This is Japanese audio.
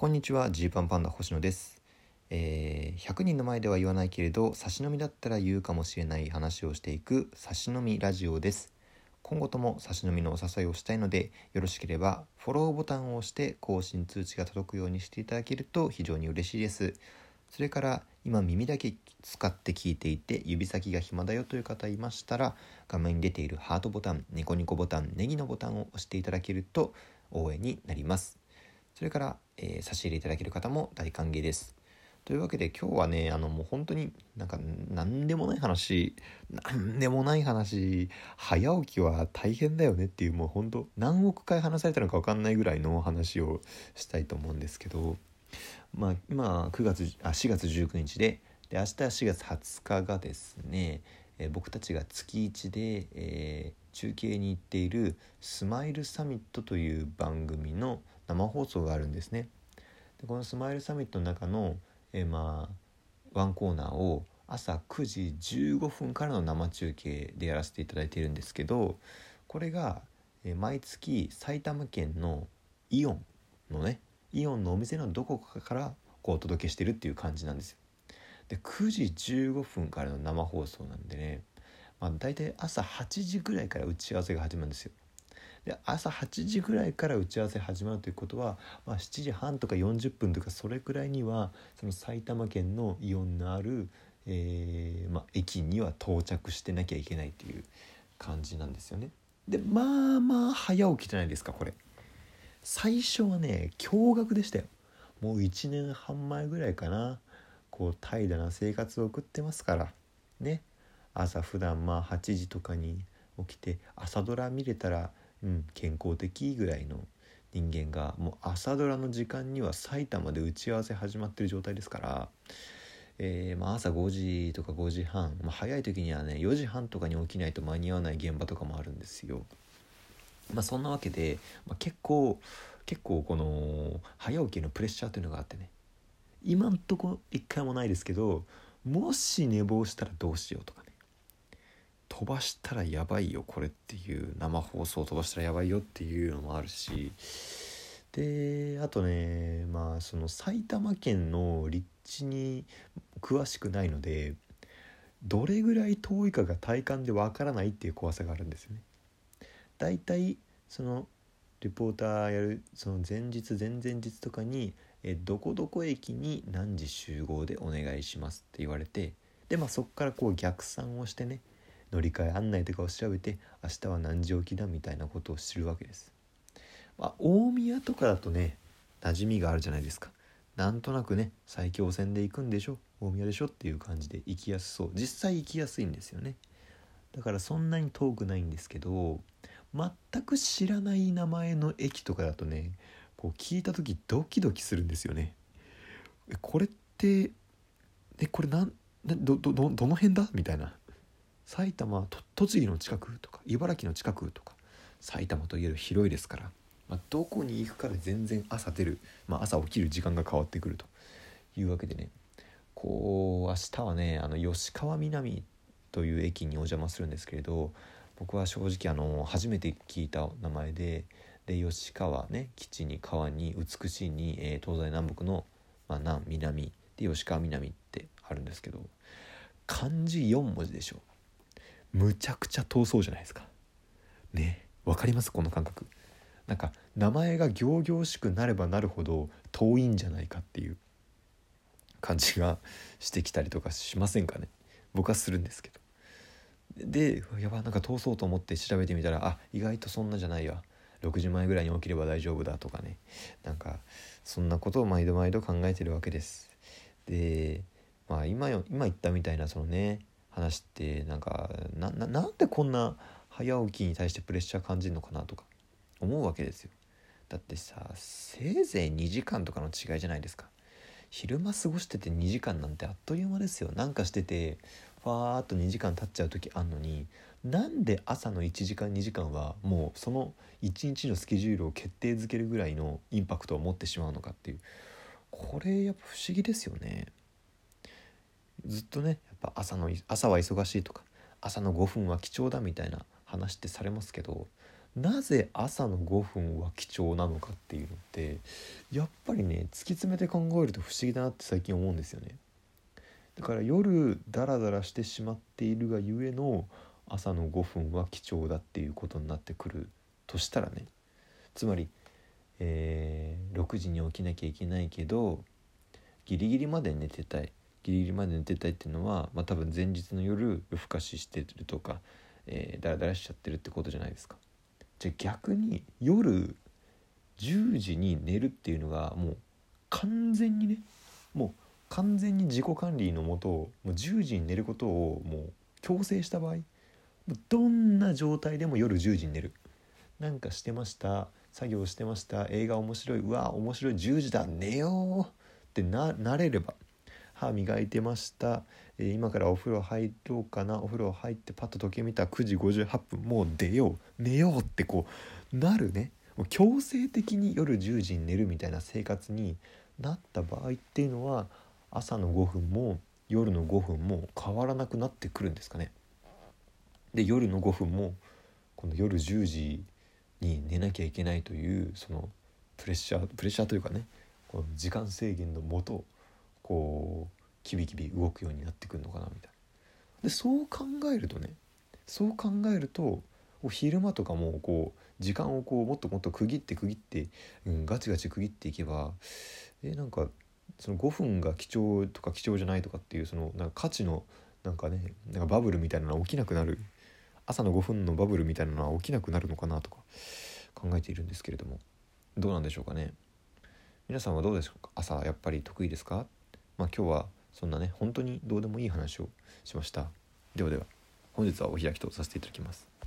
こんにちはジーパンパンダ星野です、えー100人の前では言わないけれど差し飲みだったら言うかもしれない話をしていく差し飲みラジオです。今後とも差し飲みのお誘いをしたいのでよろしければフォローボタンを押して更新通知が届くようにしていただけると非常に嬉しいです。それから今耳だけ使って聞いていて指先が暇だよという方いましたら画面に出ているハートボタンニコニコボタンネギのボタンを押していただけると応援になります。それから、えー差し入れいただける方も大歓迎です。というわけで今日はねあのもう本当になんか何でもない話何でもない話早起きは大変だよねっていうもう本当何億回話されたのか分かんないぐらいの話をしたいと思うんですけどまあ今9月あ4月19日でで明日4月20日がですね、えー僕たちが月1で、えー中継に行っている「スマイルサミット」という番組の生放送があるんですね。でこのスマイルサミットの中の、えーまあワンコーナーを朝9時15分からの生中継でやらせていただいているんですけどこれが、えー毎月埼玉県のイオンのねイオンのお店のどこかからこうお届けしてるっていう感じなんですよ。で9時15分からの生放送なんでね、まあ、大体朝8時ぐらいから打ち合わせが始まるんですよ。で朝8時ぐらいから打ち合わせ始まるということは、まあ、7時半とか40分とかそれくらいにはその埼玉県のイオンのある、えーまあ、駅には到着してなきゃいけないという感じなんですよね。でまあまあ早起きじゃないですかこれ。最初はね驚愕でしたよ。もう1年半前ぐらいかなこう怠惰な生活を送ってますからね朝普段まあ8時とかに起きて朝ドラ見れたらうん、健康的ぐらいの人間がもう朝ドラの時間には埼玉で打ち合わせ始まってる状態ですから、えーまあ、朝5時とか5時半、まあ、早い時にはね4時半とかに起きないと間に合わない現場とかもあるんですよ。まあ、そんなわけで、まあ、結構結構この早起きのプレッシャーというのがあってね今んとこ一回もないですけどもし寝坊したらどうしようとか飛ばしたらやばいよこれっていう生放送飛ばしたらやばいよっていうのもあるしであとねまあその埼玉県の立地に詳しくないのでどれぐらい遠いかが体感でわからないっていう怖さがあるんですよね。だいたいそのレポーターやるその前日前々日とかにえどこどこ駅に何時集合でお願いしますって言われてでまあそこからこう逆算をしてね乗り換え案内とかを調べて明日は何時起きだみたいなことを知るわけです。まあ、大宮とかだとね馴染みがあるじゃないですか。なんとなくね埼京線で行くんでしょ大宮でしょっていう感じで行きやすそう実際行きやすいんですよね。だからそんなに遠くないんですけど全く知らない名前の駅とかだとねこう聞いた時ドキドキするんですよね。これってえこれなんどどどどの辺だ？みたいな。埼玉と栃木の近くとか茨城の近くとか埼玉といえる広いですから、まあ、どこに行くかで全然朝出る、まあ、朝起きる時間が変わってくるというわけでねこう明日はねあの吉川南という駅にお邪魔するんですけれど僕は正直あの初めて聞いた名前でで吉川ね基地に川に美しいに、えー東西南北の、まあ、南南で吉川南ってあるんですけど漢字4文字でしょ。むちゃくちゃ遠そうじゃないですか。ねわかります？この感覚。なんか名前が仰々しくなればなるほど遠いんじゃないかっていう感じがしてきたりとかしませんかね。僕はするんですけど。でやばなんか通そうと思って調べてみたらあ意外とそんなじゃないわ。6時前ぐらいに起きれば大丈夫だとかね。なんかそんなことを毎度毎度考えてるわけです。でまあ今よ今言ったみたいなそのね話ってなんかなななんでこんな早起きに対してプレッシャー感じるのかなとか思うわけですよ。だってさせいぜい2時間とかの違いじゃないですか。昼間過ごしてて2時間なんてあっという間ですよ。なんかしててファーっと2時間経っちゃう時あんのになんで朝の1時間2時間はもうその1日のスケジュールを決定づけるぐらいのインパクトを持ってしまうのかっていう。これやっぱ不思議ですよね。ずっとねぱ朝の朝は忙しいとか朝の5分は貴重だみたいな話ってされますけどなぜ朝の5分は貴重なのかっていうのってやっぱりね突き詰めて考えると不思議だなって最近思うんですよね。だから夜ダラダラしてしまっているがゆえの朝の5分は貴重だっていうことになってくるとしたらねつまり、えー、6時に起きなきゃいけないけどギリギリまで寝てたいギリギリまで寝てたいっていうのは、まあ、多分前日の夜夜更かししてるとか、えー、ダラダラしちゃってるってことじゃないですか。じゃあ逆に夜10時に寝るっていうのがもう完全にねもう完全に自己管理のもともう10時に寝ることをもう強制した場合どんな状態でも夜10時に寝るなんかしてました作業してました映画面白いうわ面白い10時だ寝ようってななれれば歯磨いてました、えー、今からお風呂入ろうかな。お風呂入ってパッと時計見たら9時58分。もう出よう。寝ようってこうなるね。もう強制的に夜10時に寝るみたいな生活になった場合っていうのは朝の5分も夜の5分も変わらなくなってくるんですかね。で夜の5分もこの夜10時に寝なきゃいけないというそのプレッシャープレッシャーというかねこの時間制限のもとこうキビキビ動くようになってくるのかなみたいな。でそう考えるとねそう考えると昼間とかもこう時間をこうもっともっと区切って区切って、うん、ガチガチ区切っていけばえなんかその5分が貴重とか貴重じゃないとかっていうそのなんか価値のなんかねなんかバブルみたいなのは起きなくなる。朝の5分のバブルみたいなのは起きなくなるのかなとか考えているんですけれども。どうなんでしょうかね。皆さんはどうでしょうか？朝やっぱり得意ですか？まあ今日はそんなね本当にどうでもいい話をしました。ではでは本日はお開きとさせていただきます。